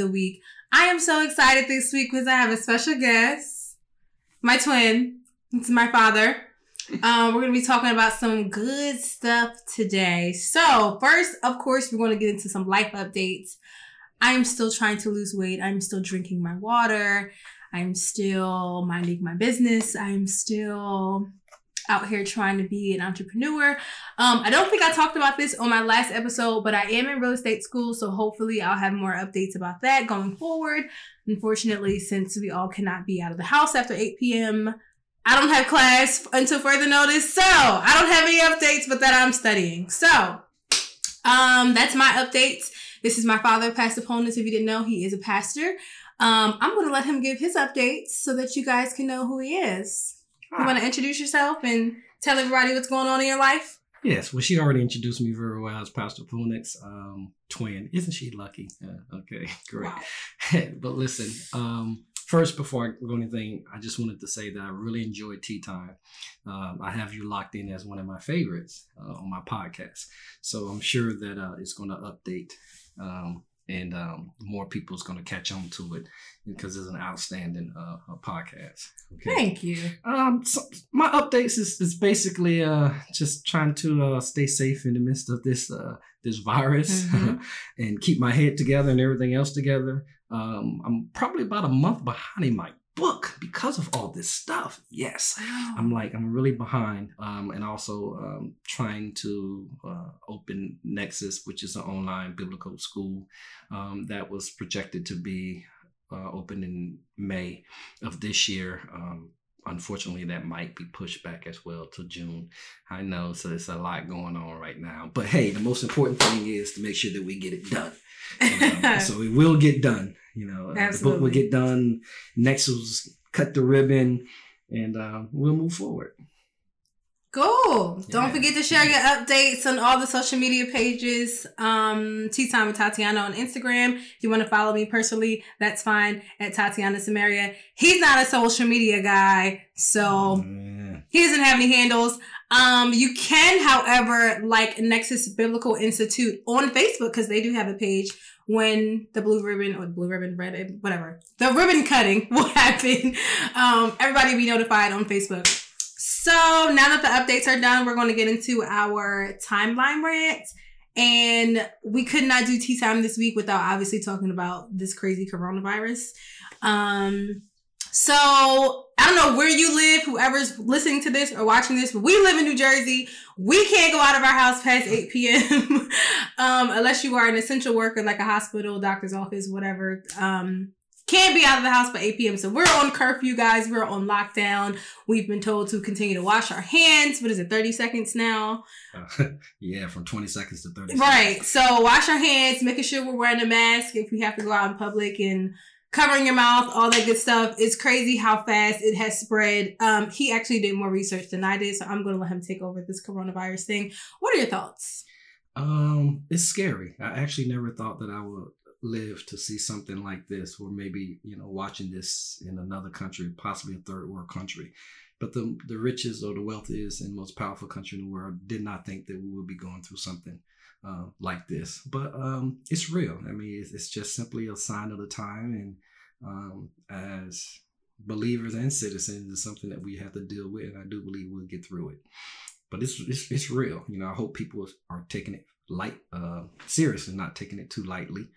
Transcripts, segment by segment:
the week. I am so excited this week because I have a special guest, my twin. It's my father. Um, we're going to be talking about some good stuff today. So, first, of course, we're going to get into some life updates. I am still trying to lose weight. I'm still drinking my water. I'm still minding my business. I'm still out here trying to be an entrepreneur. Um, I don't think I talked about this on my last episode, but I am in real estate school, so hopefully I'll have more updates about that going forward. Unfortunately, since we all cannot be out of the house after 8 p.m., I don't have class until further notice, so I don't have any updates, but that I'm studying. So, um, that's my updates. This is my father, Pastor Polnitz. If you didn't know, he is a pastor. Um, I'm going to let him give his updates so that you guys can know who he is. You want to introduce yourself and tell everybody what's going on in your life? Yes, well, she already introduced me very well as Pastor Polnitz, um, twin. Isn't she lucky? Uh, okay, great. Wow. but listen, um, first, before I go anything, I just wanted to say that I really enjoyed Tea Time. Um, I have you locked in as one of my favorites uh, on my podcast. So I'm sure that uh, it's going to update um, and um, more people's going to catch on to it because it's an outstanding uh, podcast. Okay? Thank you. Um, so my updates is, is basically uh, just trying to uh, stay safe in the midst of this uh, this virus mm-hmm. and keep my head together and everything else together. Um, I'm probably about a month behind in my book because of all this stuff. Yes, wow. I'm like I'm really behind, um, and also um, trying to uh, open Nexus, which is an online biblical school um, that was projected to be uh, open in May of this year. Um, unfortunately, that might be pushed back as well to June. I know, so it's a lot going on right now. But hey, the most important thing is to make sure that we get it done. Um, so it will get done. You know, uh, the book will get done. Next we'll cut the ribbon, and uh, we'll move forward. Cool. Don't forget to share your updates on all the social media pages. Um, Tea Time with Tatiana on Instagram. If you want to follow me personally, that's fine at Tatiana Samaria. He's not a social media guy, so yeah. he doesn't have any handles. Um, you can, however, like Nexus Biblical Institute on Facebook because they do have a page when the blue ribbon or blue ribbon, red, whatever, the ribbon cutting will happen. Um, everybody be notified on Facebook. So now that the updates are done, we're going to get into our timeline rant. And we could not do tea time this week without obviously talking about this crazy coronavirus. Um, so I don't know where you live, whoever's listening to this or watching this, but we live in New Jersey. We can't go out of our house past 8 p.m. um, unless you are an essential worker like a hospital, doctor's office, whatever. Um, can't be out of the house by 8 p.m. So we're on curfew, guys. We're on lockdown. We've been told to continue to wash our hands. What is it, 30 seconds now? Uh, yeah, from 20 seconds to 30 Right. So wash our hands, making sure we're wearing a mask if we have to go out in public and covering your mouth, all that good stuff. It's crazy how fast it has spread. Um, he actually did more research than I did, so I'm going to let him take over this coronavirus thing. What are your thoughts? Um, it's scary. I actually never thought that I would live to see something like this, or maybe you know watching this in another country, possibly a third world country. But the the richest or the wealthiest and most powerful country in the world did not think that we would be going through something uh, like this. But um, it's real. I mean, it's, it's, just simply a sign of the time, and um, as believers and citizens, it's something that we have to deal with, and I do believe we'll get through it. But it's it's, it's real. You know, I hope people are taking it light, uh, seriously, not taking it too lightly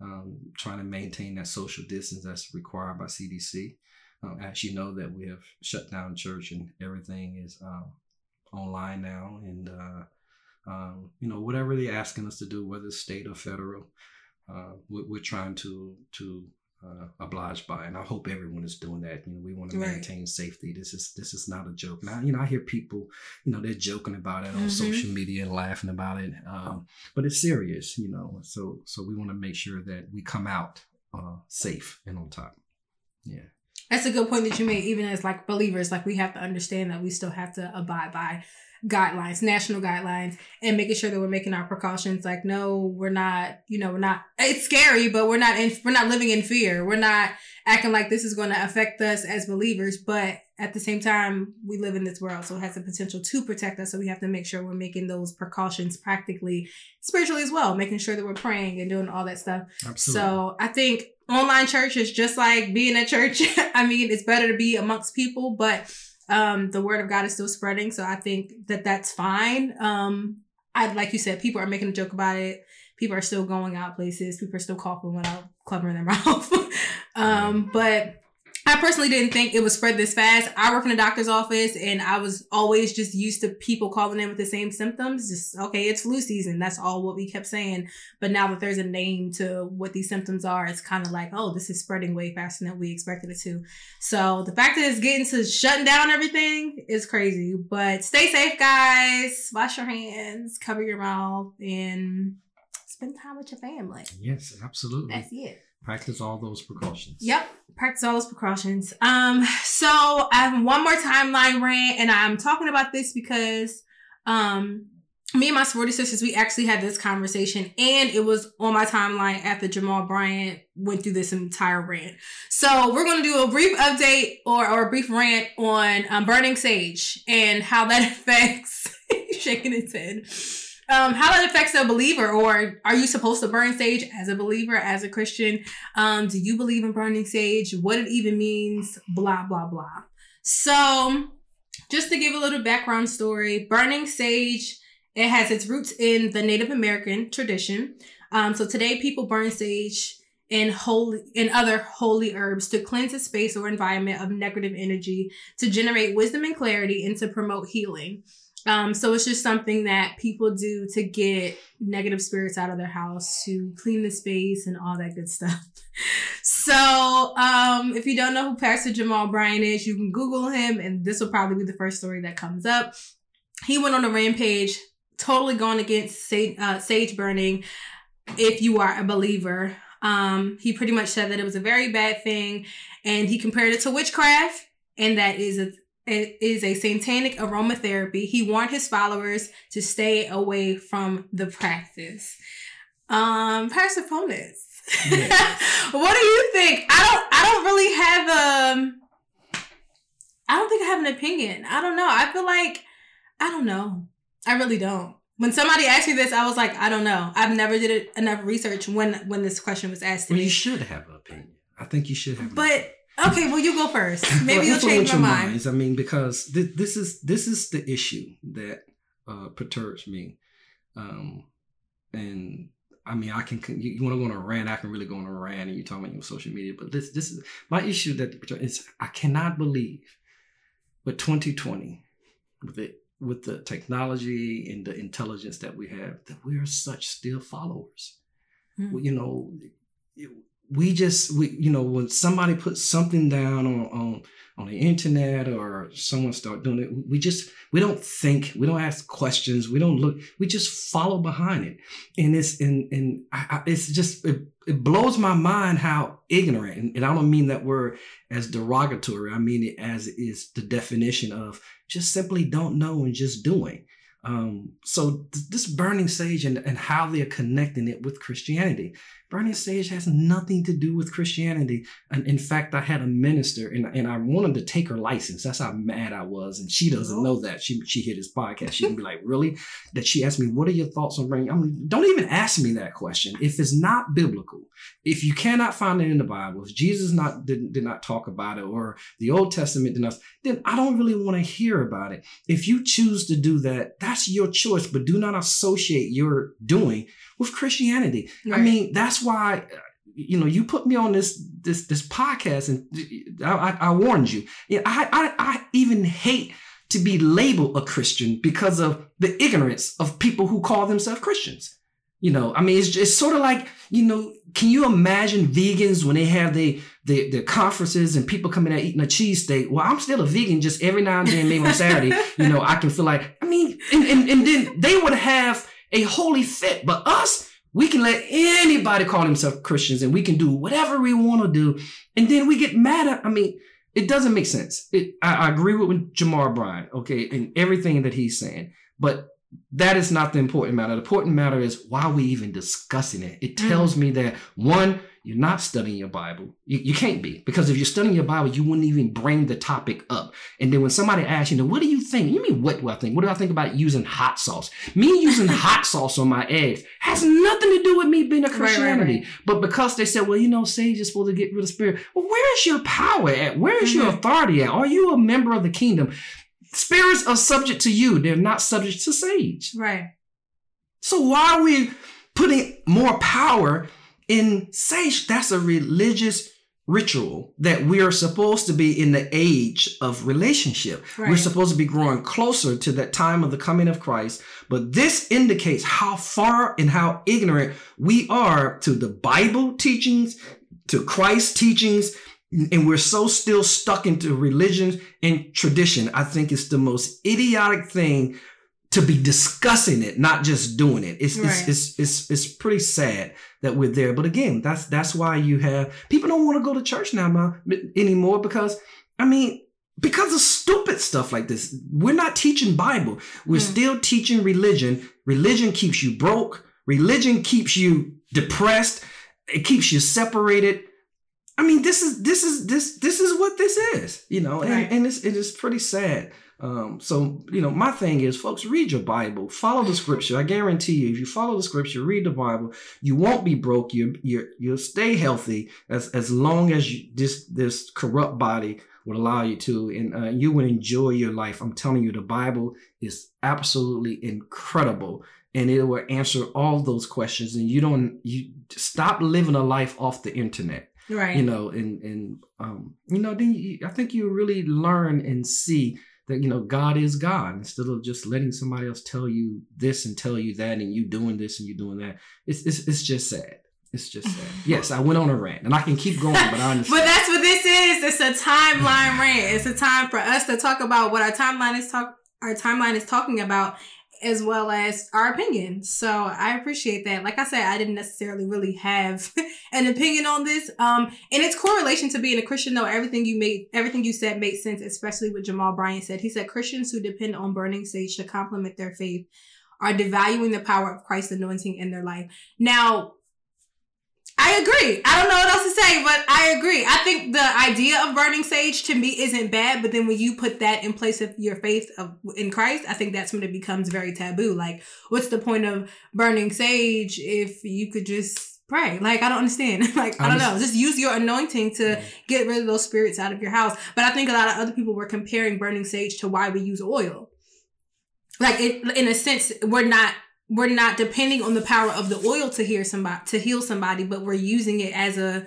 um, trying to maintain that social distance that's required by CDC. Um, as you know, that we have shut down church and everything is um, online now, and uh, um, you know whatever they're asking us to do, whether it's state or federal, uh, we're, we're, trying to to uh, obliged by. And I hope everyone is doing that. You know, we want to right. maintain safety. This is this is not a joke. Now, you know, I hear people, you know, they're joking about it on mm-hmm. social media and laughing about it, um, but it's serious. You know, so so we want to make sure that we come out uh, safe and on top. Yeah. That's a good point that you made. Even as like believers, like we have to understand that we still have to abide by guidelines, national guidelines, and making sure that we're making our precautions. Like, no, we're not, you know, we're not, it's scary, but we're not in, we're not living in fear. We're not acting like this is going to affect us as believers. But at the same time, we live in this world, so it has the potential to protect us. So we have to make sure we're making those precautions practically, spiritually as well, making sure that we're praying and doing all that stuff. Absolutely. So I think online church is just like being at church. I mean, it's better to be amongst people, but um, the word of God is still spreading. So I think that that's fine. Um, I like you said, people are making a joke about it. People are still going out places. People are still coughing without covering their mouth. um, but I personally didn't think it would spread this fast. I work in a doctor's office and I was always just used to people calling in with the same symptoms. Just, okay, it's flu season. That's all what we kept saying. But now that there's a name to what these symptoms are, it's kind of like, oh, this is spreading way faster than we expected it to. So the fact that it's getting to shutting down everything is crazy. But stay safe, guys. Wash your hands, cover your mouth, and spend time with your family. Yes, absolutely. That's it. Practice all those precautions. Yep. Practice all those precautions. Um, so I have one more timeline rant, and I'm talking about this because um me and my sorority sisters, we actually had this conversation, and it was on my timeline after Jamal Bryant went through this entire rant. So we're going to do a brief update or, or a brief rant on um, burning sage and how that affects shaking his head um, how that affects a believer, or are you supposed to burn sage as a believer, as a Christian? Um, do you believe in burning sage? What it even means? Blah blah blah. So, just to give a little background story, burning sage it has its roots in the Native American tradition. Um, so today, people burn sage and holy and other holy herbs to cleanse a space or environment of negative energy, to generate wisdom and clarity, and to promote healing. Um, so it's just something that people do to get negative spirits out of their house, to clean the space and all that good stuff. so um, if you don't know who Pastor Jamal Bryant is, you can Google him, and this will probably be the first story that comes up. He went on a rampage, totally going against sage, uh, sage burning. If you are a believer, um, he pretty much said that it was a very bad thing, and he compared it to witchcraft, and that is a is a satanic aromatherapy. He warned his followers to stay away from the practice. Um, Polnitz, yes. what do you think? I don't. I don't really have um. I don't think I have an opinion. I don't know. I feel like I don't know. I really don't. When somebody asked me this, I was like, I don't know. I've never did enough research when when this question was asked to well, me. You should have an opinion. I think you should have. But Okay, well, you go first. Maybe well, you'll change my mind. Minds. I mean, because th- this is this is the issue that uh, perturbs me, um, and I mean, I can. You, you want to go on a rant? I can really go on a rant, and you talking about your social media. But this this is my issue that is I cannot believe, with 2020, with it with the technology and the intelligence that we have, that we are such still followers. Mm. You know. It, we just we you know when somebody puts something down on on on the internet or someone start doing it we just we don't think we don't ask questions we don't look we just follow behind it and it's and and I, I, it's just it, it blows my mind how ignorant and, and i don't mean that word as derogatory i mean it as is the definition of just simply don't know and just doing um, so th- this burning sage and, and how they're connecting it with Christianity. Burning sage has nothing to do with Christianity. And in fact, I had a minister and, and I wanted to take her license. That's how mad I was. And she doesn't know that. She she hit his podcast. She can be like, really? That she asked me, what are your thoughts on burning? I'm like, don't even ask me that question. If it's not biblical, if you cannot find it in the Bible, if Jesus not did, did not talk about it or the Old Testament did not, then I don't really want to hear about it. If you choose to do that, that's your choice, but do not associate your doing with Christianity. Right. I mean, that's why uh, you know you put me on this this this podcast, and I, I, warned you. I, I I even hate to be labeled a Christian because of the ignorance of people who call themselves Christians. You know, I mean, it's, it's sort of like, you know, can you imagine vegans when they have the the, the conferences and people coming out eating a cheesesteak? Well, I'm still a vegan just every now and then, maybe on Saturday, you know, I can feel like, I mean, and, and, and then they would have a holy fit, but us, we can let anybody call themselves Christians and we can do whatever we want to do. And then we get mad at, I mean, it doesn't make sense. It, I, I agree with Jamal Bryant, okay, and everything that he's saying, but that is not the important matter. The important matter is why are we even discussing it? It tells mm. me that one, you're not studying your Bible. You, you can't be because if you're studying your Bible, you wouldn't even bring the topic up. And then when somebody asks you, know, what do you think? You mean what do I think? What do I think about using hot sauce? Me using hot sauce on my eggs has nothing to do with me being a Christianity. Right, right, right. But because they said, well, you know, sage is supposed to get rid of spirit. Well, where is your power at? Where is mm-hmm. your authority at? Are you a member of the kingdom? Spirits are subject to you. They're not subject to sage. Right. So why are we putting more power in sage? That's a religious ritual that we are supposed to be in the age of relationship. Right. We're supposed to be growing closer to that time of the coming of Christ. But this indicates how far and how ignorant we are to the Bible teachings, to Christ's teachings, and we're so still stuck into religion and tradition. I think it's the most idiotic thing to be discussing it, not just doing it. It's, right. it's, it's, it's, it's, pretty sad that we're there. But again, that's, that's why you have, people don't want to go to church now ma, anymore because, I mean, because of stupid stuff like this. We're not teaching Bible. We're mm. still teaching religion. Religion keeps you broke. Religion keeps you depressed. It keeps you separated. I mean, this is this is this this is what this is, you know, and, right. and it's it is pretty sad um, so you know, my thing is, folks, read your Bible, follow the scripture. I guarantee you, if you follow the scripture, read the Bible, you won't be broke. You you you'll stay healthy as as long as you, this this corrupt body would allow you to, and uh, you would enjoy your life. I'm telling you, the Bible is absolutely incredible, and it will answer all those questions. And you don't you stop living a life off the internet right you know and and um you know then you, i think you really learn and see that you know God is God instead of just letting somebody else tell you this and tell you that and you doing this and you doing that. It's it's, it's just sad. It's just sad. yes, I went on a rant and I can keep going, but I understand. but that's what this is. It's a timeline rant. It's a time for us to talk about what our timeline is talk our timeline is talking about as well as our opinion. So I appreciate that. Like I said, I didn't necessarily really have an opinion on this. Um, and its correlation to being a Christian, though, everything you made, everything you said made sense, especially what Jamal Bryant said. He said Christians who depend on burning sage to complement their faith are devaluing the power of Christ's anointing in their life. Now, I agree. I don't know what else to say, but I agree. I think the idea of burning sage to me isn't bad, but then when you put that in place of your faith of in Christ, I think that's when it becomes very taboo. Like, what's the point of burning sage if you could just pray? Like, I don't understand. like, I don't know. Just use your anointing to get rid of those spirits out of your house. But I think a lot of other people were comparing burning sage to why we use oil. Like, it, in a sense, we're not we're not depending on the power of the oil to heal somebody to heal somebody, but we're using it as a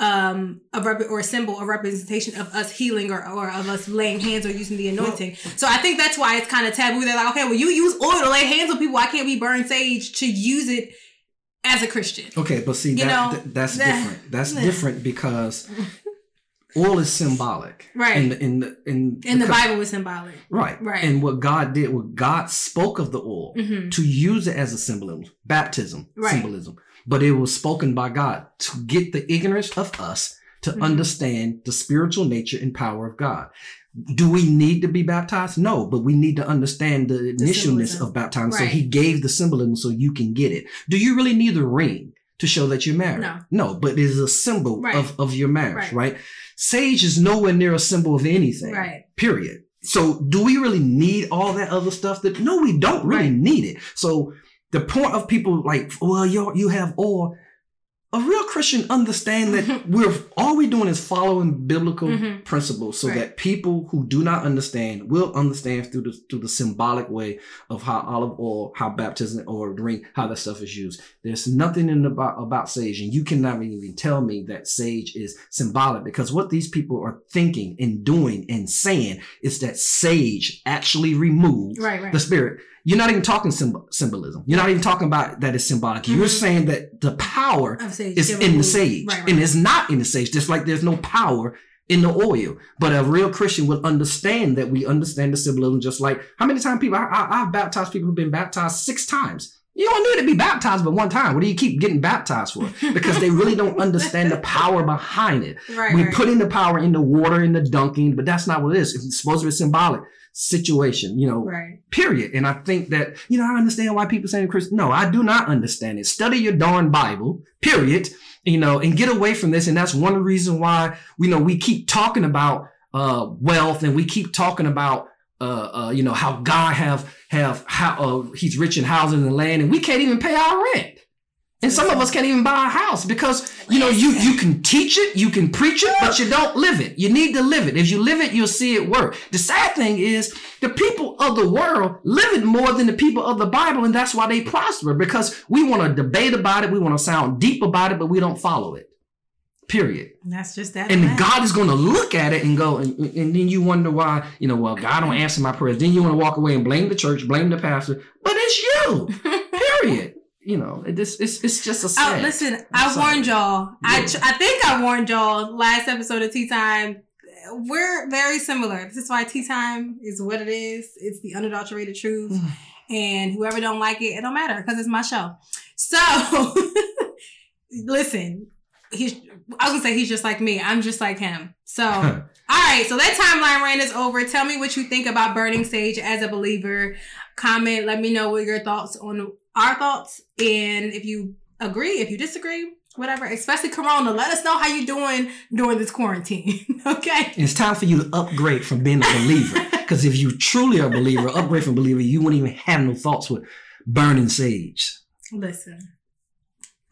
um a rep- or a symbol, a representation of us healing or, or of us laying hands or using the anointing. Well, so I think that's why it's kind of taboo. They're like, okay, well, you use oil to lay hands on people. Why can't we burn sage to use it as a Christian? Okay, but see, that, know, th- that's that, different. That's different because oil is symbolic. Right. In the in the in, in the Bible was symbolic. Right. Right. And what God did, what God spoke of the oil mm-hmm. to use it as a symbolism, baptism right. symbolism. But it was spoken by God to get the ignorance of us to mm-hmm. understand the spiritual nature and power of God. Do we need to be baptized? No, but we need to understand the, the initialness of baptism. Right. So he gave the symbolism so you can get it. Do you really need the ring to show that you're married? No. No, but it is a symbol right. of, of your marriage, right. right? Sage is nowhere near a symbol of anything. Right. Period. So do we really need all that other stuff that no, we don't really right. need it. So the point of people like, well, you you have all a real Christian understand that we're all we're doing is following biblical mm-hmm. principles so right. that people who do not understand will understand through the through the symbolic way of how olive oil, how baptism or drink, how that stuff is used. There's nothing in about about sage, and you cannot even tell me that sage is symbolic because what these people are thinking and doing and saying is that sage actually removes right, right. the spirit. You're not even talking symbol- symbolism. You're not even talking about that it's symbolic. Mm-hmm. You're saying that the power is in the sage right, right. and it's not in the sage. Just like there's no power in the oil. But a real Christian will understand that we understand the symbolism. Just like how many times people I, have baptized people who've been baptized six times. You don't need to be baptized but one time. What do you keep getting baptized for? Because they really don't understand the power behind it. Right, we right. put in the power in the water, in the dunking, but that's not what it is. It's supposed to be symbolic situation, you know, right. period. And I think that, you know, I understand why people saying Chris. No, I do not understand it. Study your darn Bible, period. you know, and get away from this. And that's one reason why, you know, we keep talking about uh, wealth and we keep talking about, uh, uh, you know, how God have, have, how, uh, he's rich in houses and land and we can't even pay our rent. And some of us can't even buy a house because you know you you can teach it, you can preach it, but you don't live it. You need to live it. If you live it, you'll see it work. The sad thing is the people of the world live it more than the people of the Bible, and that's why they prosper because we want to debate about it, we want to sound deep about it, but we don't follow it. Period. That's just that. And bad. God is going to look at it and go, and, and then you wonder why, you know, well, God don't answer my prayers. Then you want to walk away and blame the church, blame the pastor, but it's you. Period you know, it just, it's it's just a oh, sad. Oh, listen, I warned y'all. Yeah. I I think I warned y'all last episode of Tea Time. We're very similar. This is why Tea Time is what it is. It's the unadulterated truth, and whoever don't like it, it don't matter because it's my show. So, listen, he's. I was gonna say he's just like me. I'm just like him. So, all right. So that timeline rant is over. Tell me what you think about burning sage as a believer. Comment. Let me know what your thoughts on our thoughts and if you agree, if you disagree, whatever, especially Corona, let us know how you doing during this quarantine. okay. It's time for you to upgrade from being a believer. Because if you truly are a believer, upgrade from believer, you wouldn't even have no thoughts with burning sage. Listen.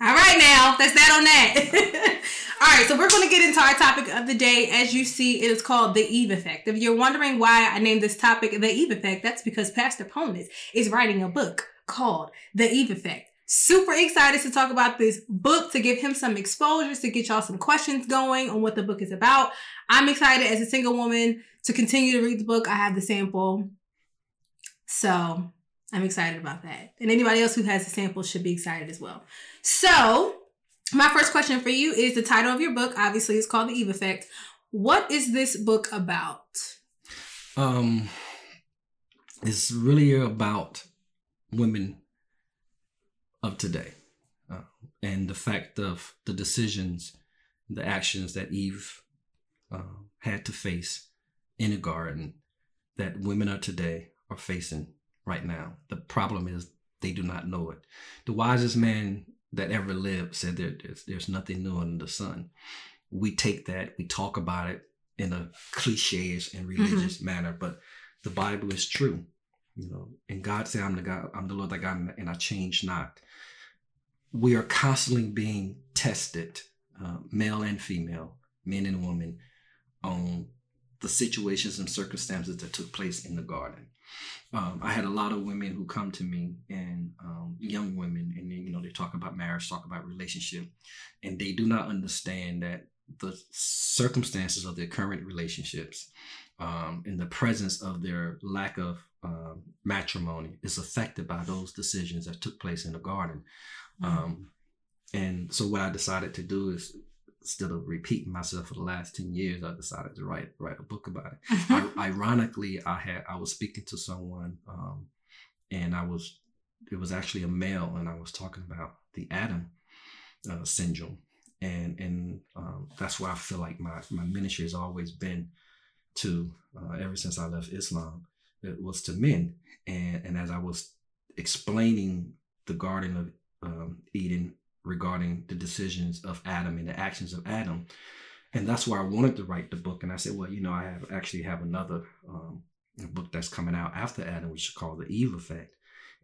All right, now that's that on that. All right, so we're going to get into our topic of the day. As you see, it is called the Eve effect. If you're wondering why I named this topic the Eve effect, that's because Pastor Polnitz is writing a book called The Eve Effect. Super excited to talk about this book to give him some exposures, to get y'all some questions going on what the book is about. I'm excited as a single woman to continue to read the book. I have the sample. So I'm excited about that. And anybody else who has the sample should be excited as well. So, my first question for you is the title of your book, obviously, it's called The Eve Effect. What is this book about? Um, it's really about women of today uh, and the fact of the decisions, the actions that Eve uh, had to face in a garden that women of today are facing right now. The problem is they do not know it. The wisest man that ever lived said that there's, there's nothing new under the sun. We take that, we talk about it in a cliches and religious mm-hmm. manner, but the Bible is true. You know, and God said, I'm the God, I'm the Lord that God, and I change not. We are constantly being tested, uh, male and female, men and women, on the situations and circumstances that took place in the garden. Um, I had a lot of women who come to me and um, young women, and you know, they talk about marriage, talk about relationship, and they do not understand that the circumstances of their current relationships um, in the presence of their lack of um, matrimony is affected by those decisions that took place in the garden. Mm-hmm. Um, and so what I decided to do is instead of repeating myself for the last 10 years, I decided to write write a book about it. I, ironically, I had I was speaking to someone um, and I was it was actually a male and I was talking about the Adam uh, syndrome. And and um, that's where I feel like my, my ministry has always been to uh, ever since I left Islam it was to men. And, and as I was explaining the Garden of um, Eden regarding the decisions of Adam and the actions of Adam, and that's why I wanted to write the book. And I said, well, you know, I have actually have another um, book that's coming out after Adam, which is called The Eve Effect.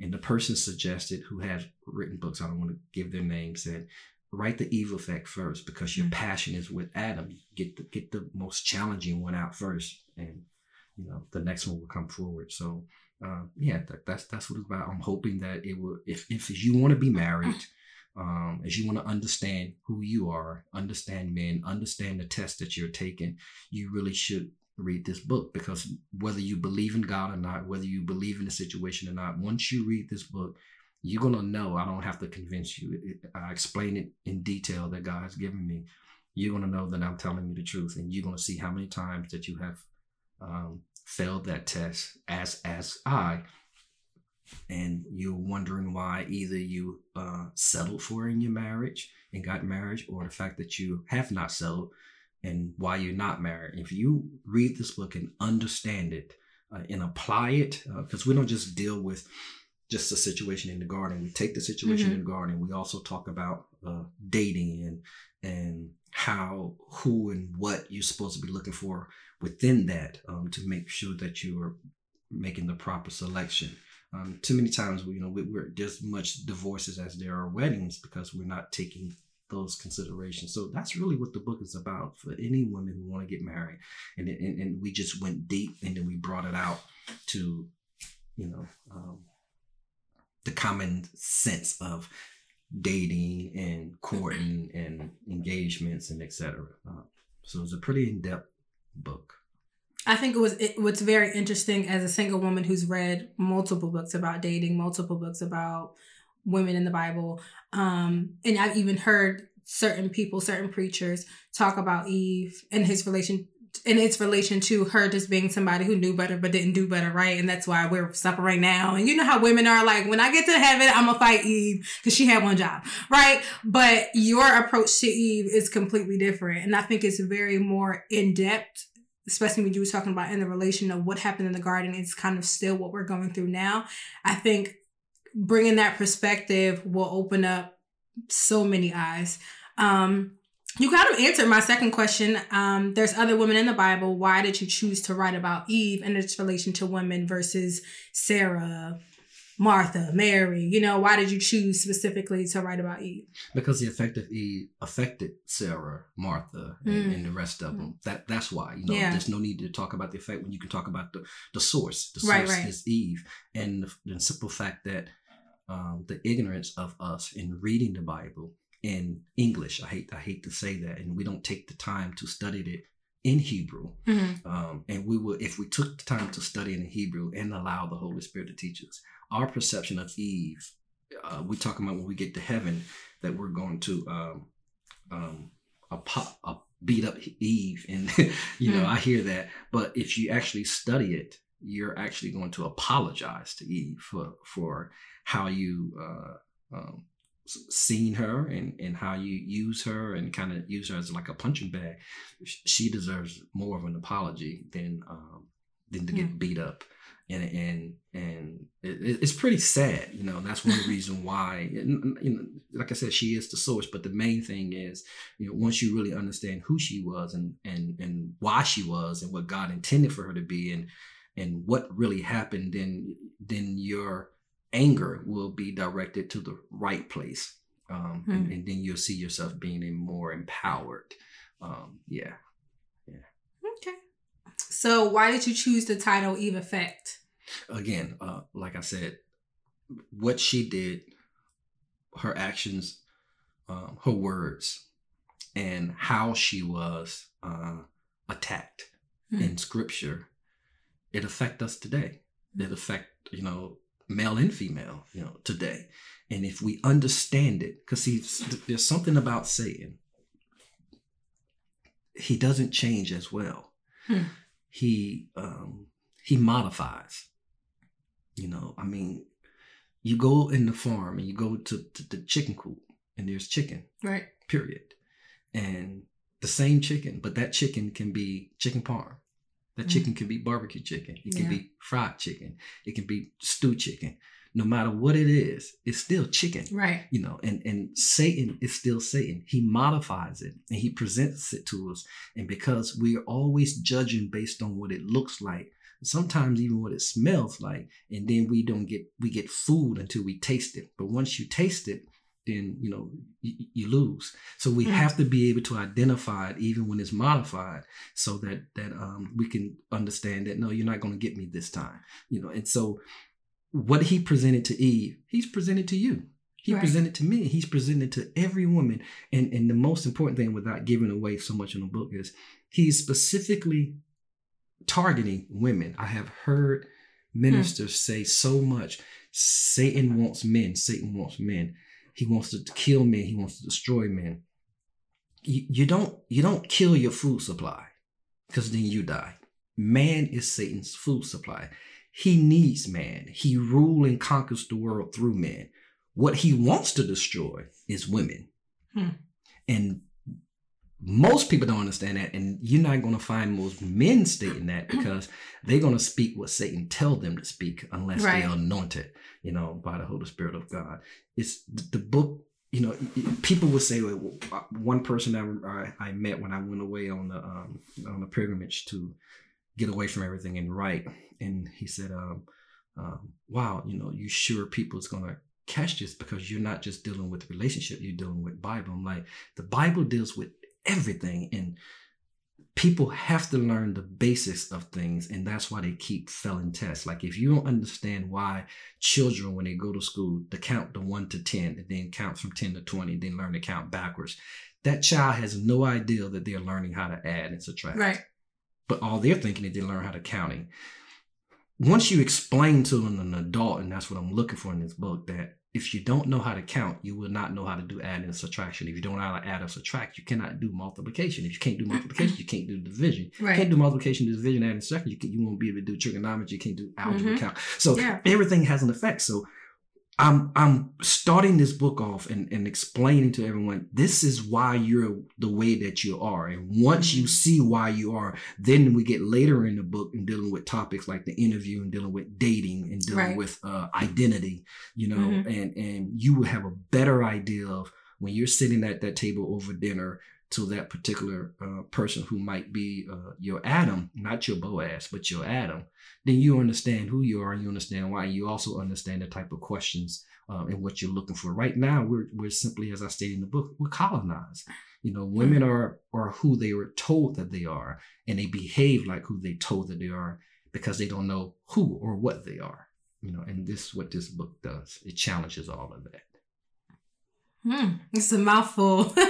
And the person suggested, who has written books, I don't want to give their name, said, write the Eve Effect first because your mm-hmm. passion is with Adam. Get the, get the most challenging one out first. And you know the next one will come forward. So uh, yeah, that, that's that's what it's about. I'm hoping that it will. If if you want to be married, um, as you want to understand who you are, understand men, understand the test that you're taking, you really should read this book because whether you believe in God or not, whether you believe in the situation or not, once you read this book, you're gonna know. I don't have to convince you. I explain it in detail that God has given me. You're gonna know that I'm telling you the truth, and you're gonna see how many times that you have um, failed that test as as I, and you're wondering why either you uh, settled for in your marriage and got married, or the fact that you have not settled and why you're not married. If you read this book and understand it uh, and apply it, because uh, we don't just deal with just the situation in the garden. We take the situation Mhm. in the garden. We also talk about uh, dating and and how who and what you're supposed to be looking for within that um, to make sure that you are making the proper selection. Um, too many times, you know, we, we're just much divorces as there are weddings because we're not taking those considerations. So that's really what the book is about for any women who want to get married. And, and and we just went deep and then we brought it out to, you know, um, the common sense of dating and courting and engagements and etc. Uh, so it's a pretty in depth book. I think it was it, what's very interesting as a single woman who's read multiple books about dating, multiple books about women in the Bible, um, and I've even heard certain people, certain preachers talk about Eve and his relation in its relation to her just being somebody who knew better but didn't do better, right? And that's why we're suffering now. And you know how women are like, when I get to heaven, I'm gonna fight Eve because she had one job, right? But your approach to Eve is completely different, and I think it's very more in depth especially when you were talking about in the relation of what happened in the garden is kind of still what we're going through now. I think bringing that perspective will open up so many eyes. Um, you kind of answered my second question. Um, there's other women in the Bible. Why did you choose to write about Eve and its relation to women versus Sarah, Martha, Mary? You know, why did you choose specifically to write about Eve? because the effect of Eve affected Sarah, Martha, and, Mm. and the rest of them. That that's why you know Yeah. there's no need to talk about the effect when you can talk about the the source. The source Right, right. is Eve, and the, the simple fact that um, the ignorance of us in reading the Bible in English. I hate I hate to say that, and we don't take the time to study it in Hebrew. Um, and we will, if we took the time to study in Hebrew and allow the Holy Spirit to teach us, our perception of Eve, uh, we talk about when we get to heaven that we're going to um, um, a pop, a beat up Eve, and you know Mm. I hear that. But if you actually study it, you're actually going to apologize to Eve for for how you uh, um, seen her and and how you use her and kind of use her as like a punching bag. Sh- She deserves more of an apology than um, than to get beat up. And and and it, it- it's pretty sad, you know. That's one reason why, you know, like I said, she is the source. But the main thing is, you know, once you really understand who she was and and and why she was and what God intended for her to be and and what really happened, then then your anger will be directed to the right place, um, and, Hmm. and then you'll see yourself being a more empowered. Um, yeah, Okay. So why did you choose the title Eve Effect? again, uh, like I said, what she did, her actions, um, her words, and how she was uh, attacked Hmm. in Scripture, it affect us today. It affect you know male and female you know today, and if we understand it, because see, there's something about Satan. He doesn't change as well. Hmm. He um, he modifies. You know, I mean, you go in the farm and you go to, to the chicken coop and there's chicken, Right. period. And the same chicken, but that chicken can be chicken parm. That Mm. chicken can be barbecue chicken. It can Yeah. be fried chicken. It can be stew chicken. No matter what it is, it's still chicken Right. you know and and satan is still satan he modifies it and he presents it to us and because we're always judging based on what it looks like sometimes even what it smells like and then we don't get we get food until we taste it but once you taste it then you know you, you lose so we Mm. have to be able to identify it even when it's modified so that that um we can understand that no you're not going to get me this time you know and so what he presented to eve he's presented to you he Right. presented to me. He's presented to every woman. And and the most important thing, without giving away so much in the book, is he's specifically targeting women. I have heard ministers say so much. Satan wants men. Satan wants men. He wants to kill men. He wants to destroy men. You, you don't you don't kill your food supply because then you die. Man is Satan's food supply. He needs man. He rule and conquers the world through man. What he wants to destroy is women. Hmm. And most people don't understand that, and you're not going to find most men stating that because they're going to speak what Satan tell them to speak unless Right. they're anointed, you know, by the Holy Spirit of God. It's the book. You know, people would say well, one person I, I met when I went away on the um, on a pilgrimage to get away from everything and write, and he said, um, um, "Wow, you know, you sure people's gonna catch this because you're not just dealing with the relationship, you're dealing with Bible." I'm like, the Bible deals with everything, and people have to learn the basics of things, and that's why they keep failing tests. Like if you don't understand why children, when they go to school, to count the one to ten, and then count from ten to twenty, then learn to count backwards. That child has no idea that they're learning how to add and subtract Right. but all they're thinking is they learn how to counting. Once you explain to them an adult, and that's what I'm looking for in this book, that if you don't know how to count, you will not know how to do adding and subtraction. If you don't know how to add or subtract, you cannot do multiplication. If you can't do multiplication, you can't do division. Right. You can't do multiplication, division, adding, and subtraction. You, can, you won't be able to do trigonometry. You can't do algebra Mhm. count. So Yeah. everything has an effect. So I'm I'm starting this book off and, and explaining to everyone this is why you're the way that you are. And once you Mhm. see why you are, then we get later in the book and dealing with topics like the interview and dealing with dating and dealing Right. with uh, identity, you know, Mhm. and and you will have a better idea of when you're sitting at that table over dinner to that particular uh, person who might be uh, your Adam, not your Boaz, but your Adam, then you understand who you are and you understand why. You also understand the type of questions uh, and what you're looking for. Right now, we're we're simply, as I stated in the book, we're colonized. You know, women are are who they were told that they are, and they behave like who they told that they are because they don't know who or what they are. You know, and this is what this book does. It challenges all of that. Hmm. It's a mouthful.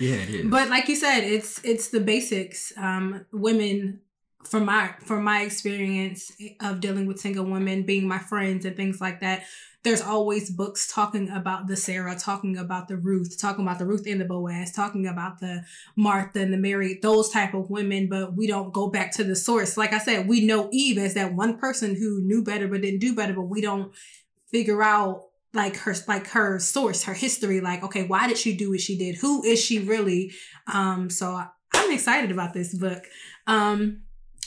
Yeah, it is. But like you said, it's it's the basics. Um, women, from my from my experience of dealing with single women, being my friends and things like that, there's always books talking about the Sarah, talking about the Ruth, talking about the Ruth and the Boaz, talking about the Martha and the Mary, those type of women. But we don't go back to the source. Like I said, we know Eve as that one person who knew better but didn't do better, but we don't figure out like her like her source her history like okay why did she do what she did? Who is she really? Um so i'm excited about this book. Um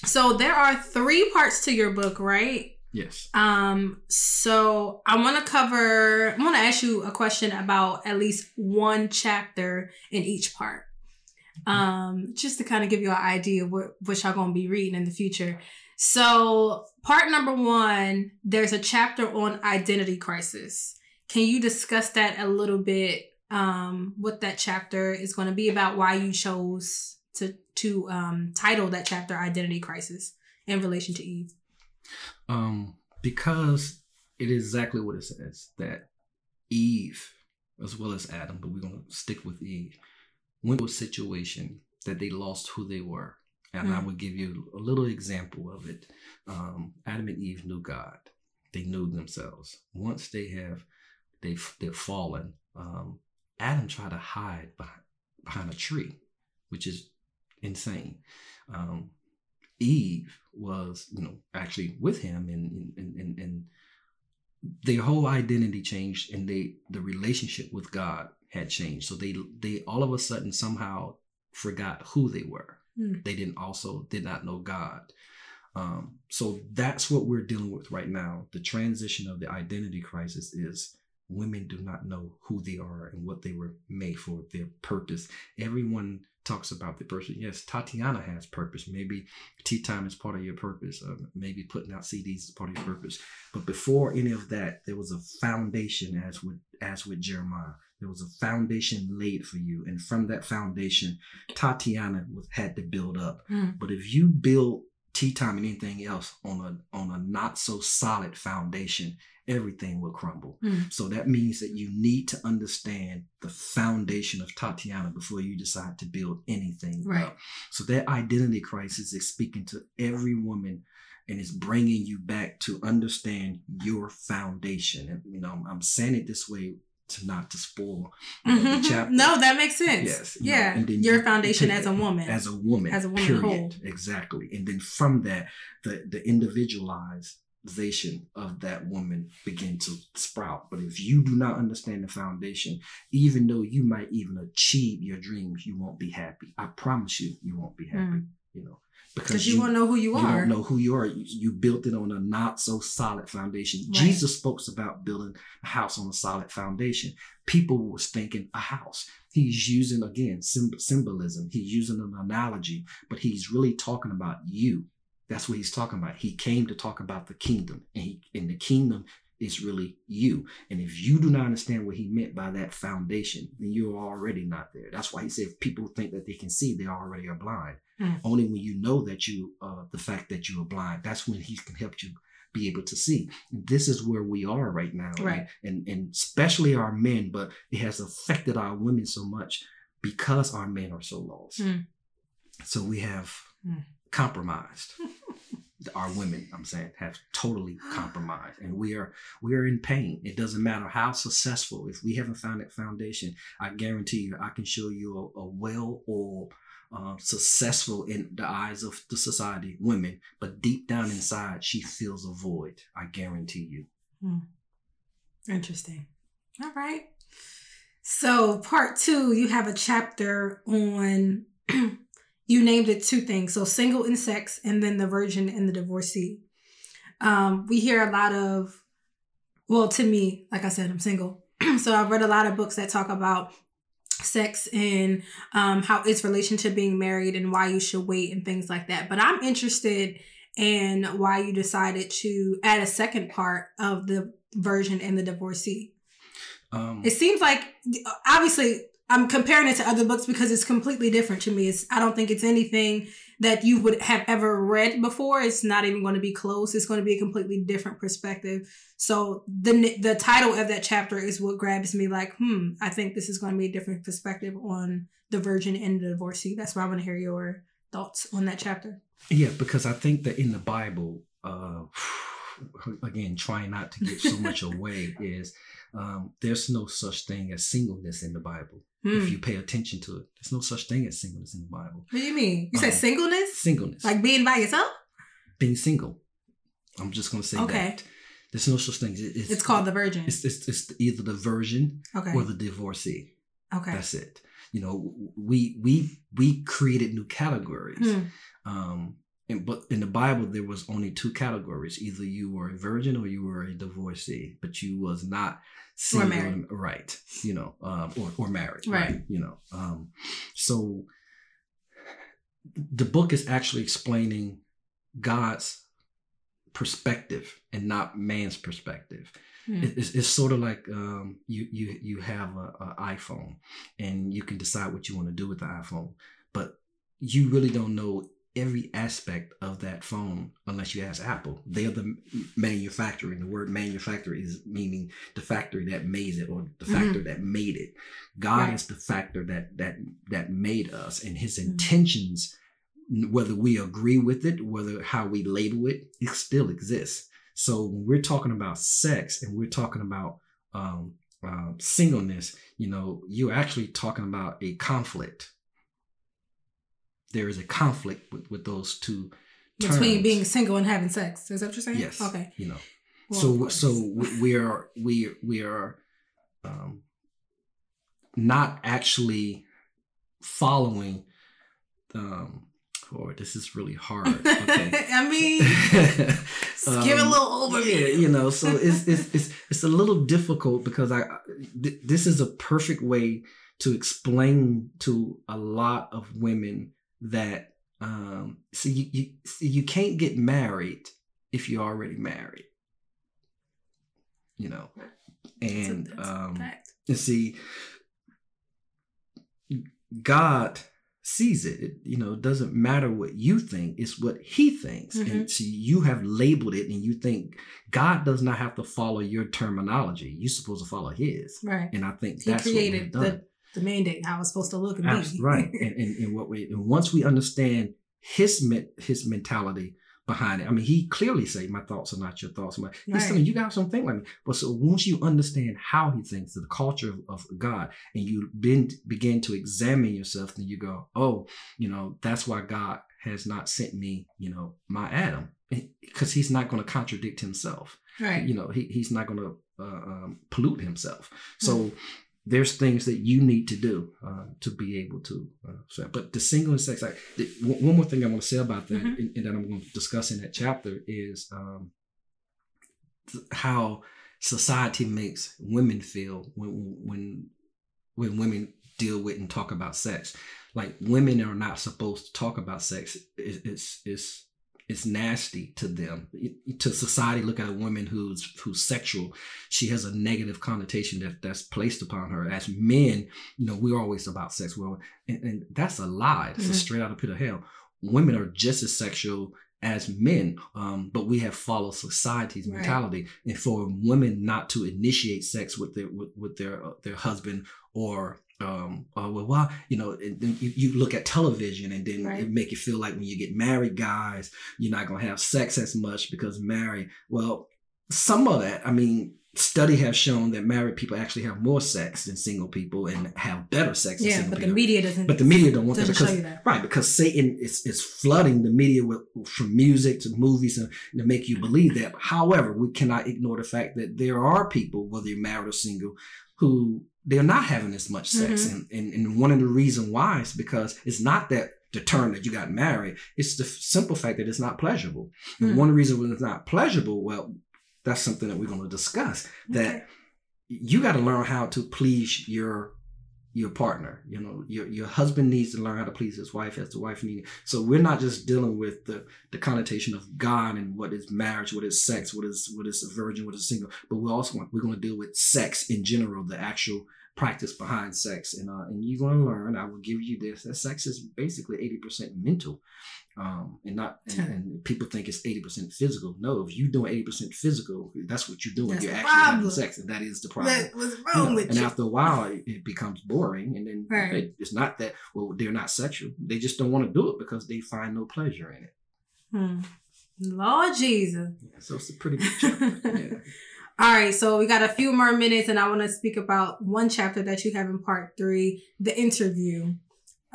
so there are three parts to your book right? Yes. um so i want to cover i want to ask you a question about at least one chapter in each part. Um just to kind of give you an idea of what, what y'all gonna be reading in the future so part number one there's a chapter on identity crisis can you discuss that a little bit um what that chapter is going to be about why you chose to to um title that chapter identity crisis in relation to eve Um, because it is exactly what it says that Eve, as well as Adam, but we're gonna stick with Eve, went to a situation that they lost who they were. And I Mm. would give you a little example of it. Um, Adam and Eve knew God. They knew themselves. Once they have they've they've fallen, um, Adam tried to hide behind, behind a tree, which is insane. Um, Eve was, you know, actually with him, and and and, and their whole identity changed, and they the relationship with God had changed. So they they all of a sudden somehow forgot who they were. Hmm. They didn't also did not know God. Um, so that's what we're dealing with right now. The transition of the identity crisis is women do not know who they are and what they were made for, their purpose. Everyone talks about the person. Yes, Tatiana has purpose. Maybe tea time is part of your purpose. Uh, maybe putting out CDs is part of your purpose. But before any of that, there was a foundation, as with as with Jeremiah. There was a foundation laid for you, and from that foundation, Tatiana was had to build up. Mm. But if you build tea time and anything else on a on a not so solid foundation, everything will crumble. Mm. So that means that you need to understand the foundation of Tatiana before you decide to build anything Right. up. So that identity crisis is speaking to every woman and it's bringing you back to understand your foundation. And you know, I'm, I'm saying it this way to not to spoil Mhm. the chapter. No, that makes sense. Yes, you know, yeah. and then Your you foundation as a woman. as a woman, As a woman period. whole. Exactly. And then from that, the the individualized fertilization of that woman begin to sprout. But if you do not understand the foundation, even though you might even achieve your dreams, you won't be happy. I promise you, you won't be happy. Mm. You know, Because you, won't know who you, you are. You don't know who you are. You, you built it on a not so solid foundation. Right. Jesus spoke about building a house on a solid foundation. People was thinking a house. He's using again symb- symbolism. He's using an analogy, but he's really talking about you. That's what he's talking about. He came to talk about the kingdom, and he and the kingdom is really you. And if you do not understand what he meant by that foundation, then you're already not there. That's why he said if people think that they can see, they already are blind. Mm. Only when you know that you, uh, the fact that you are blind, that's when he can help you be able to see. This is where we are right now, Right. And and especially our men, but it has affected our women so much because our men are so lost. Mm. So we have Mm. compromised. our women, I'm saying, have totally compromised, and we are we are in pain. It doesn't matter how successful. If we haven't found that foundation, I guarantee you, I can show you a, a well-oiled, uh, successful in the eyes of the society women, but deep down inside, she feels a void. I guarantee you. Interesting. All right. So, part two, you have a chapter on, you named it two things. So, single and sex, and then the virgin and the divorcee. Um, we hear a lot of, well, to me, like I said, I'm single. so, I've read a lot of books that talk about sex and um, how its relation to being married and why you should wait and things like that. But I'm interested in why you decided to add a second part of the virgin and the divorcee. Um, It seems like obviously I'm comparing it to other books because it's completely different to me. It's I don't think it's anything that you would have ever read before. It's not even going to be close. It's going to be a completely different perspective. So the the title of that chapter is what grabs me. Like, hmm, I think this is going to be a different perspective on the virgin and the divorcee. That's why I want to hear your thoughts on that chapter. Yeah, because I think that in the Bible, uh, again, trying not to give so much away, is um, there's no such thing as singleness in the Bible. Hmm. If you pay attention to it, there's no such thing as singleness in the Bible. What do you mean? You said Um, singleness, Singleness, like being by yourself. being single. I'm just gonna say Okay. that there's no such thing. It- It's called the virgin. It's, it's, it's either the virgin Okay. or the divorcee. Okay. That's it. You know, we we we created new categories. Hmm. Um, and, but in the Bible, there was only two categories: either you were a virgin or you were a divorcee. But you was not single, right? You know, um, or or married, Right. You know, um, so the book is actually explaining God's perspective and not man's perspective. Hmm. It's, it's sort of like um, you you you have a, a iPhone and you can decide what you want to do with the iPhone, but you really don't know every aspect of that phone unless you ask Apple. They're the manufacturer. And the word manufacturer is meaning the factory that made it or the factor that made it. God Right. is the factor that that that made us, and His Mhm. intentions, whether we agree with it, whether how we label it, it still exists. So when we're talking about sex and we're talking about um, um, singleness, you know, you're actually talking about a conflict. There is a conflict with, with those two Between terms. being single and having sex. Is that what you're saying? yes, Okay. you know. Well, so so we- are we we are um, not actually following. Um, oh, this is really hard. Okay. I mean, just give it a Um, little overview. yeah, you know, so it's it's it's it's a little difficult because I th- this is a perfect way to explain to a lot of women that um see you you, see, you can't get married if you're already married. You know. And That's a- that's um and see God sees it. it. You know, it doesn't matter what you think, it's what he thinks. Mhm. And see, you have labeled it and you think God does not have to follow your terminology. You're supposed to follow his. Right. And I think He that's what we've created done. the, the mandate, how it's supposed to look and Abs- be. right. And, and, and what we and once we understand his men- his mentality behind it. I mean, he clearly say, "My thoughts are not your thoughts." My, he's Right. saying you guys don't think like me. But so once you understand how he thinks, the culture of, of God, and you been, begin to examine yourself, then you go, "Oh, you know, that's why God has not sent me, you know, my Adam, because He's not going to contradict Himself. Right. You know, he, He's not going to uh, um, pollute Himself. So." Mm-hmm. There's things that you need to do uh, to be able to. Uh, so, but the single and sex, like the, one more thing I want to say about that, Mhm. and, and that I'm going to discuss in that chapter is um, th- how society makes women feel when when when women deal with and talk about sex. Like women are not supposed to talk about sex. It, it's it's it's nasty to them. It- to society, look at a woman who's who's sexual. She has a negative connotation that that's placed upon her. As men, you know, we're always about sex. Well, and, and that's a lie. it's a Mhm. straight out of pit of hell. Women are just as sexual as men, um, but we have followed society's Right. mentality, and for women not to initiate sex with their with, with their uh, their husband or um uh, well why you know you, you look at television and then Right. it make you feel like when you get married guys you're not gonna have sex as much because married well some of that i mean study have shown that married people actually have more sex than single people and have better sex than Yeah, single but the people media doesn't. but the media don't want that because you that. Right, because Satan is, is flooding the media with from music to movies and to make you believe that. However, we cannot ignore the fact that there are people, whether you're married or single, who they're not having as much sex. Mm-hmm. And, and and one of the reasons why is because it's not that the term that you got married, it's the simple fact that it's not pleasurable. And Hmm. one reason when it's not pleasurable, well, that's something that we're going to discuss. That you got to learn how to please your your partner you know your your husband needs to learn how to please his wife as the wife needs so we're not just dealing with the the connotation of god and what is marriage what is sex what is what is a virgin what is single but we're also we're going to deal with sex in general the actual practice behind sex and uh, and you're going to learn i will give you this that sex is basically 80% mental um, and not and, and people think it's 80% physical no if you're doing 80% physical that's what you're doing That's you're actually having sex and that is the problem That was you wrong know, with and you. after a while it, it becomes boring and then Right. it- it's not that well they're not sexual they just don't want to do it because they find no pleasure in it Hmm. Lord Jesus. Yeah, so it's a pretty good chapter yeah. All right, so we got a few more minutes, and I want to speak about one chapter that you have in part three, the interview.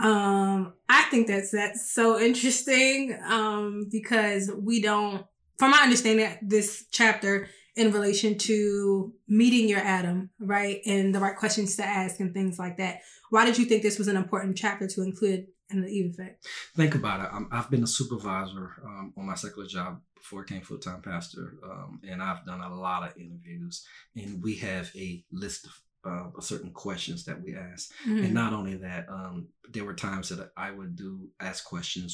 Um, I think that's that's so interesting. Um, because we don't, from my understanding, this chapter in relation to meeting your Adam, right, and the right questions to ask and things like that. Why did you think this was an important chapter to include in the Eve effect? think about it I'm, i've been a supervisor um, on my secular job before i became full-time pastor um, and i've done a lot of interviews and we have a list of uh, certain questions that we ask Mhm. And not only that, um, there were times that I would do ask questions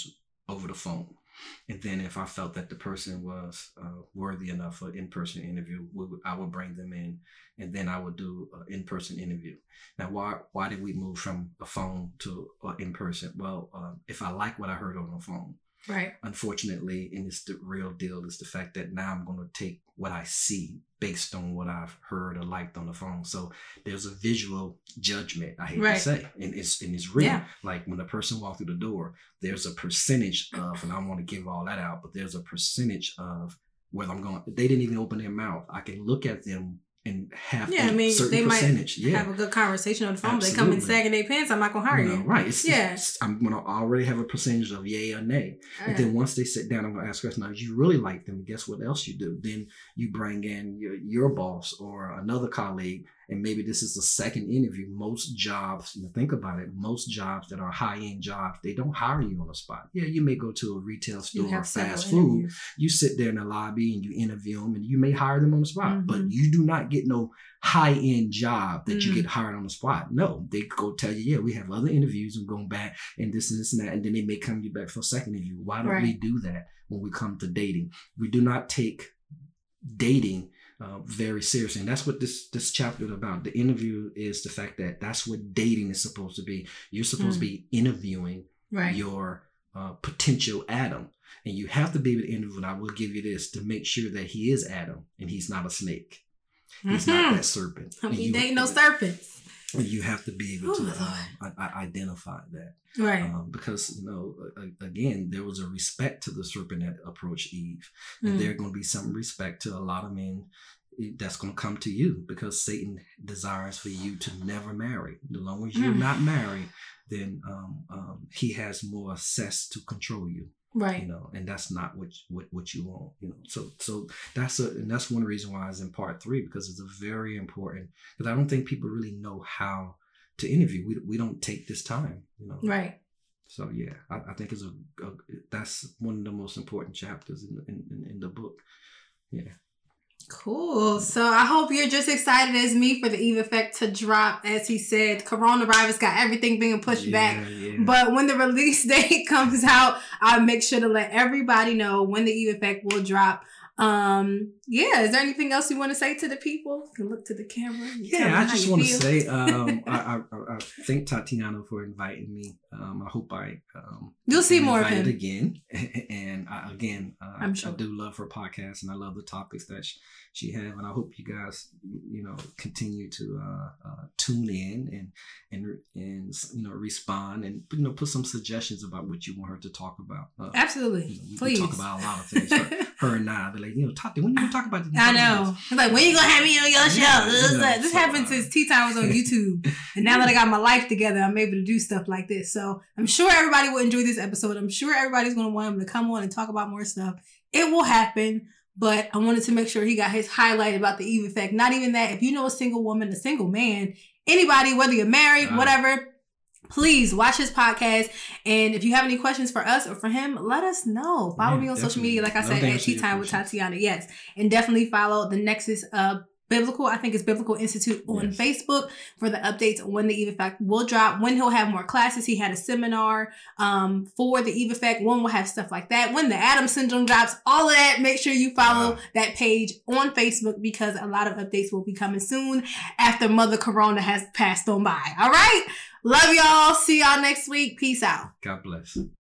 over the phone. And then if I felt that the person was uh, worthy enough for in-person interview, I would bring them in, and then I would do an in-person interview. Now, why why did we move from a phone to uh, in-person? Well, um, if I like what I heard on the phone, Right. unfortunately, and it's the real deal, is the fact that now I'm going to take what I see based on what I've heard or liked on the phone. So there's a visual judgment. I hate Right. to say, and it's and it's real. Yeah. Like when a person walks through the door, there's a percentage of, and I don't want to give all that out, but there's a percentage of whether I'm going. They didn't even open their mouth. I can look at them and have Yeah, a I mean, certain they might percentage. yeah. Have a good conversation on the phone. They come in sagging their pants. I'm not gonna hire You right. It's, Yeah. it's- I'm gonna already have a percentage of yay or nay. Oh, and Okay. then once they sit down, I'm gonna ask questions. Now, if you really like them, guess what else you do? Then you bring in your, your boss or another colleague, and maybe this is the second interview. Most jobs, you know, think about it. Most jobs that are high end jobs, they don't hire you on the spot. Yeah, you may go to a retail store or fast food. interviews. You sit there in the lobby and you interview them, and you may hire them on the spot. But Mhm. you do not get no high end job that you Mm. get hired on the spot. No, they go tell you, yeah, we have other interviews and going back and this and this and that, and then they may come you back for a second interview. Why don't we do that when we come to dating? We do not take dating uh, very seriously, and that's what this this chapter is about. The interview is the fact that that's what dating is supposed to be. You're supposed to be interviewing Right. your uh, potential Adam. And you have to be able to interview, and I will give you this to make sure that he is Adam and he's not a snake. He's not Mhm. that serpent. I And mean, you- ain't no serpents. You have to be able Oh, to um, I, I identify that Right. um, because you know a- a- again there was a respect to the serpent that approached eve and Mm. there's going to be some respect to a lot of men eh, that's going to come to you because satan desires for you to never marry the longer you're Mm. not married then um, um, he has more access to control you Right. you know and that's not what what, what you want you know so so that's a and that's one reason why it's in part three because it's a very important because i don't think people really know how to interview we, we don't take this time you know Right. so yeah i, I think it's a, a that's one of the most important chapters in, in, in, in the book yeah Cool. So I hope you're just excited as me for the Eve effect to drop. As he said, coronavirus got everything being pushed yeah, back. yeah. But when the release date comes out, I'll make sure to let everybody know when the Eve effect will drop. Um, yeah, is there anything else you want to say to the people? You can look to the camera. and tell them yeah, I just want to say um, I, I, I thank Tatiana for inviting me. Um, I hope I um, You'll see more of him. again. and I, again, uh, I'm sure. I do love her podcast, and I love the topics that she, she have. And I hope you guys, you know, continue to uh, uh, tune in and and and you know respond and you know put some suggestions about what you want her to talk about. Uh, Absolutely. you know, we, we Please. talk about a lot of things. Her, her and I, be like, you know, Tati, when you gonna talk about this? I know. It's like, when you gonna have me on your show? Yeah, This- you know, this so, happened uh, since Tea Time was on YouTube. And now that I got my life together, I'm able to do stuff like this. So I'm sure everybody will enjoy this episode. I'm sure everybody's gonna want him to come on and talk about more stuff. It will happen. But I wanted to make sure he got his highlight about the Eve effect. Not even that. If you know a single woman, a single man, anybody, whether you're married, Right. whatever, please watch his podcast. And if you have any questions for us or for him, let us know. Follow Yeah, me on social media, like I said, at Tea Time with. Tatiana. Yes. And definitely follow the Nexus uh Biblical, I think it's Biblical Institute on Yes. Facebook for the updates on when the Eve Effect will drop, when he'll have more classes. He had a seminar um, for the Eve Effect. One will have stuff like that. When the Adam Syndrome drops, all of that, make sure you follow that page on Facebook because a lot of updates will be coming soon after Mother Corona has passed on by. All right. Love y'all. See y'all next week. Peace out. God bless.